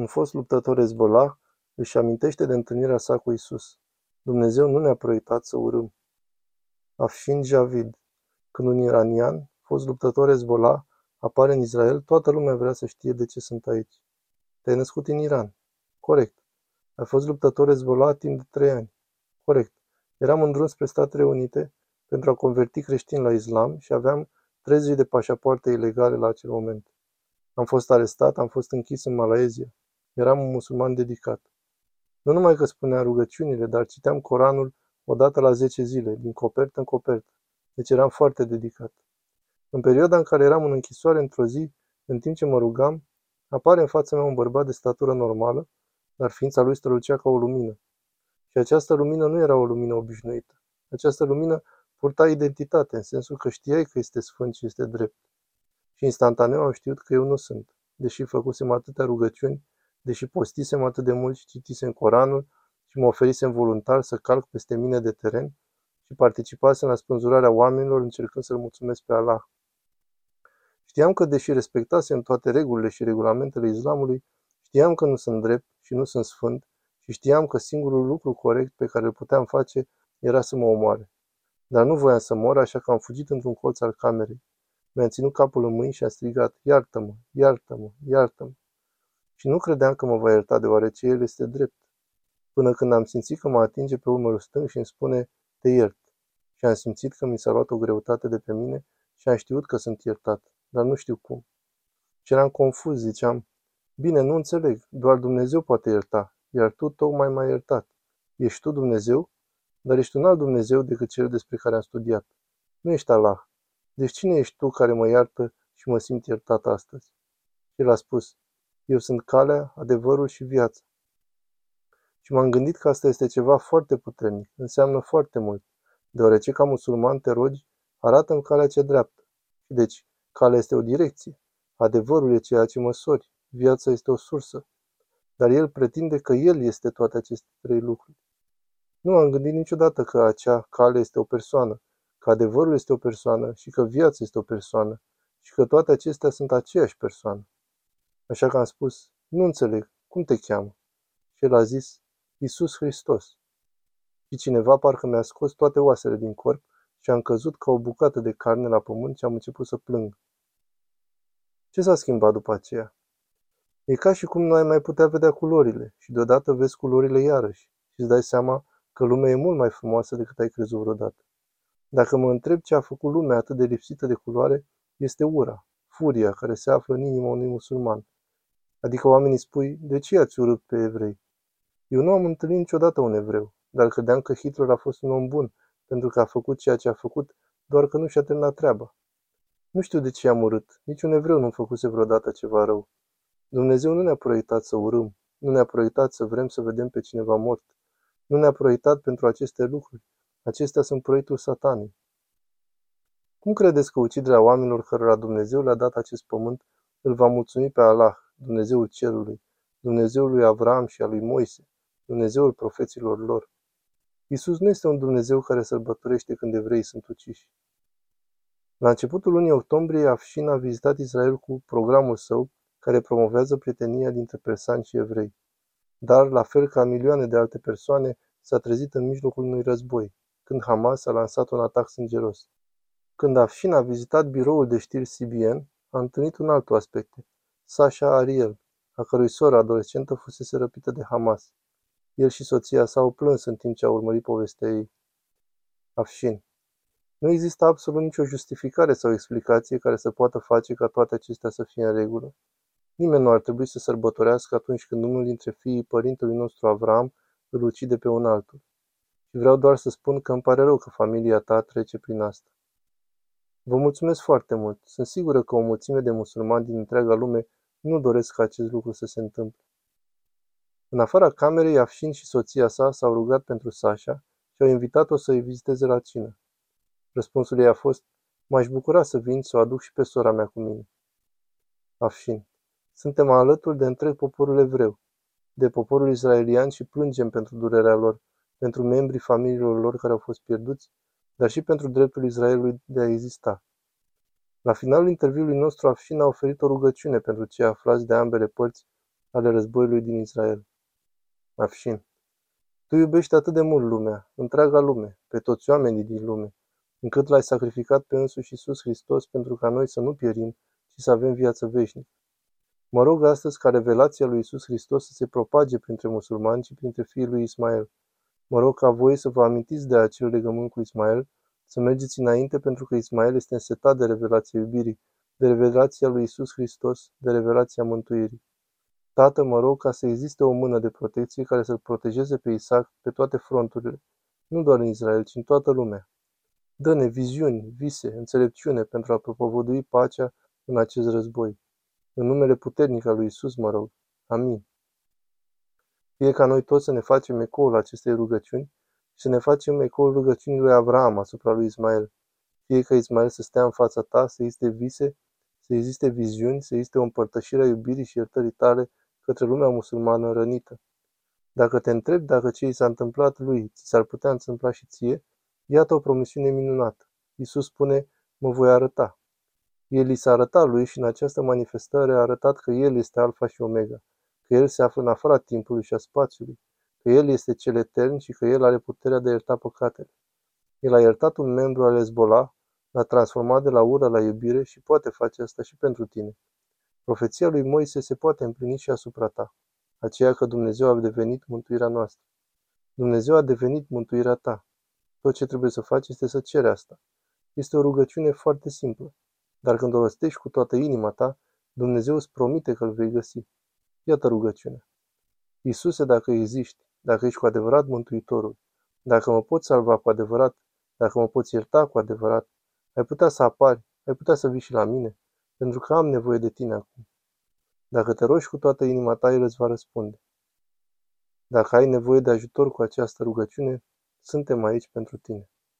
Un fost luptător Hezbollah își amintește de întâlnirea sa cu Isus. Dumnezeu nu ne-a proiectat să urâm. Afshin Javid Când un iranian, fost luptător Hezbollah, apare în Israel, toată lumea vrea să știe de ce sunt aici. Te-ai născut în Iran. Corect. Ai fost luptător Hezbollah timp de trei ani. Corect. Eram în drum spre Statele Unite pentru a converti creștini la islam și aveam 30 de pașapoarte ilegale la acel moment. Am fost arestat, am fost închis în Malaezia. Eram un musulman dedicat. Nu numai că spuneam rugăciunile, dar citeam Coranul o dată la 10 zile, din copertă în copertă. Deci eram foarte dedicat. În perioada în care eram în închisoare într-o zi, în timp ce mă rugam, apare în fața mea un bărbat de statură normală, dar ființa lui strălucea ca o lumină. Și această lumină nu era o lumină obișnuită. Această lumină purta identitate, în sensul că știai că este sfânt și este drept. Și instantaneu am știut că eu nu sunt, deși făcusem atâtea rugăciuni, deși postisem atât de mult și citisem Coranul și mă oferisem voluntar să calc peste mine de teren și participasem la spânzurarea oamenilor încercând să-L mulțumesc pe Allah. Știam că, deși respectasem toate regulile și regulamentele islamului, știam că nu sunt drept și nu sunt sfânt și știam că singurul lucru corect pe care îl puteam face era să mă omoare. Dar nu voiam să mor, așa că am fugit într-un colț al camerei. Mi-am ținut capul în mâini și am strigat, iartă-mă, iartă-mă, iartă-mă. Și nu credeam că mă va ierta deoarece el este drept. Până când am simțit că mă atinge pe umărul stâng și îmi spune, te iert. Și am simțit că mi s-a luat o greutate de pe mine și am știut că sunt iertat, dar nu știu cum. Și eram confuz, ziceam, bine, nu înțeleg, doar Dumnezeu poate ierta, iar tu tocmai m-ai iertat. Ești tu Dumnezeu? Dar ești un alt Dumnezeu decât cel despre care am studiat. Nu ești Allah. Deci cine ești tu care mă iartă și mă simt iertat astăzi? El a spus, eu sunt calea, adevărul și viața. Și m-am gândit că asta este ceva foarte puternic, înseamnă foarte mult, deoarece ca musulman te rogi, arată-mi calea cea dreaptă. Și deci, calea este o direcție, adevărul e ceea ce măsori, viața este o sursă. Dar el pretinde că el este toate aceste trei lucruri. Nu am gândit niciodată că acea cale este o persoană, că adevărul este o persoană și că viața este o persoană și că toate acestea sunt aceeași persoană. Așa că am spus, nu înțeleg, cum te cheamă? Și el a zis, Iisus Hristos. Și cineva parcă mi-a scos toate oasele din corp și am căzut ca o bucată de carne la pământ și am început să plâng. Ce s-a schimbat după aceea? E ca și cum nu ai mai putea vedea culorile și deodată vezi culorile iarăși și îți dai seama că lumea e mult mai frumoasă decât ai crezut vreodată. Dacă mă întreb ce a făcut lumea atât de lipsită de culoare, este ura, furia care se află în inima unui musulman. Adică oamenii spui, de ce ați urât pe evrei? Eu nu am întâlnit niciodată un evreu, dar credeam că Hitler a fost un om bun, pentru că a făcut ceea ce a făcut, doar că nu și-a terminat treaba. Nu știu de ce am urât, niciun evreu nu făcuse vreodată ceva rău. Dumnezeu nu ne-a proiectat să urâm, nu ne-a proiectat să vrem să vedem pe cineva mort. Nu ne-a proiectat pentru aceste lucruri. Acestea sunt proiectul satanei. Cum credeți că uciderea oamenilor cărora Dumnezeu le-a dat acest pământ îl va mulțumi pe Allah, Dumnezeul cerului, Dumnezeul lui Avram și al lui Moise, Dumnezeul profeților lor? Isus nu este un Dumnezeu care sărbătorește când evreii sunt uciși. La începutul lunii octombrie, Afshin a vizitat Israel cu programul său care promovează prietenia dintre persanți și evrei. Dar, la fel ca milioane de alte persoane, s-a trezit în mijlocul unui război, când Hamas a lansat un atac sângeros. Când Afshin a vizitat biroul de știri CBN, a întâlnit un alt aspect, Sasha Ariel, a cărui soră adolescentă fusese răpită de Hamas. El și soția s-au plâns în timp ce au urmărit povestea ei. Afshin. Nu există absolut nicio justificare sau explicație care să poată face ca toate acestea să fie în regulă. Nimeni nu ar trebui să sărbătorească atunci când unul dintre fiii părintelui nostru Avram îl ucide pe un altul. Și vreau doar să spun că îmi pare rău că familia ta trece prin asta. Vă mulțumesc foarte mult. Sunt sigură că o mulțime de musulmani din întreaga lume nu doresc ca acest lucru să se întâmple. În afara camerei, Afșin și soția sa s-au rugat pentru Sasha și au invitat-o să îi viziteze la cină. Răspunsul ei a fost, m-aș bucura să vin să o aduc și pe sora mea cu mine. Afșin. Suntem alături de întreg poporul evreu, de poporul israelian și plângem pentru durerea lor, pentru membrii familiilor lor care au fost pierduți, dar și pentru dreptul Israelului de a exista. La finalul interviului nostru, Afșin a oferit o rugăciune pentru cei aflați de ambele părți ale războiului din Israel. Afșin. Tu iubești atât de mult lumea, întreaga lume, pe toți oamenii din lume, încât l-ai sacrificat pe însuși Iisus Hristos pentru ca noi să nu pierim, ci să avem viață veșnică. Mă rog astăzi ca revelația lui Iisus Hristos să se propage printre musulmani și printre fiii lui Ismael. Mă rog ca voi să vă amintiți de acel legământ cu Ismael, să mergeți înainte pentru că Ismael este însetat de revelația iubirii, de revelația lui Iisus Hristos, de revelația mântuirii. Tată, mă rog ca să existe o mână de protecție care să-l protejeze pe Isaac pe toate fronturile, nu doar în Israel, ci în toată lumea. Dă-ne viziuni, vise, înțelepciune pentru a propovădui pacea în acest război. În numele puternic al lui Isus, mă rog. Amin. Fie ca noi toți să ne facem ecoul acestei rugăciuni și să ne facem ecoul rugăciunii lui Avram asupra lui Ismael. Fie ca Ismael să stea în fața ta, să existe vise, să existe viziuni, să existe o împărtășire a iubirii și iertării tale către lumea musulmană rănită. Dacă te întrebi dacă ce i s-a întâmplat lui ți s-ar putea întâmpla și ție, iată o promisiune minunată. Iisus spune, mă voi arăta. El i s-a arătat lui și în această manifestare a arătat că El este Alfa și Omega, că El se află în afara timpului și a spațiului, că El este cel etern și că El are puterea de a ierta păcatele. El a iertat un membru al Hezbollah, l-a transformat de la ură la iubire și poate face asta și pentru tine. Profeția lui Moise se poate împlini și asupra ta, aceea că Dumnezeu a devenit mântuirea noastră. Dumnezeu a devenit mântuirea ta. Tot ce trebuie să faci este să ceri asta. Este o rugăciune foarte simplă. Dar când o rostești cu toată inima ta, Dumnezeu îți promite că îl vei găsi. Iată rugăciunea. Iisuse, dacă existi, dacă ești cu adevărat Mântuitorul, dacă mă poți salva cu adevărat, dacă mă poți ierta cu adevărat, ai putea să apari, ai putea să vii și la mine, pentru că am nevoie de tine acum. Dacă te rogi cu toată inima ta, El îți va răspunde. Dacă ai nevoie de ajutor cu această rugăciune, suntem aici pentru tine.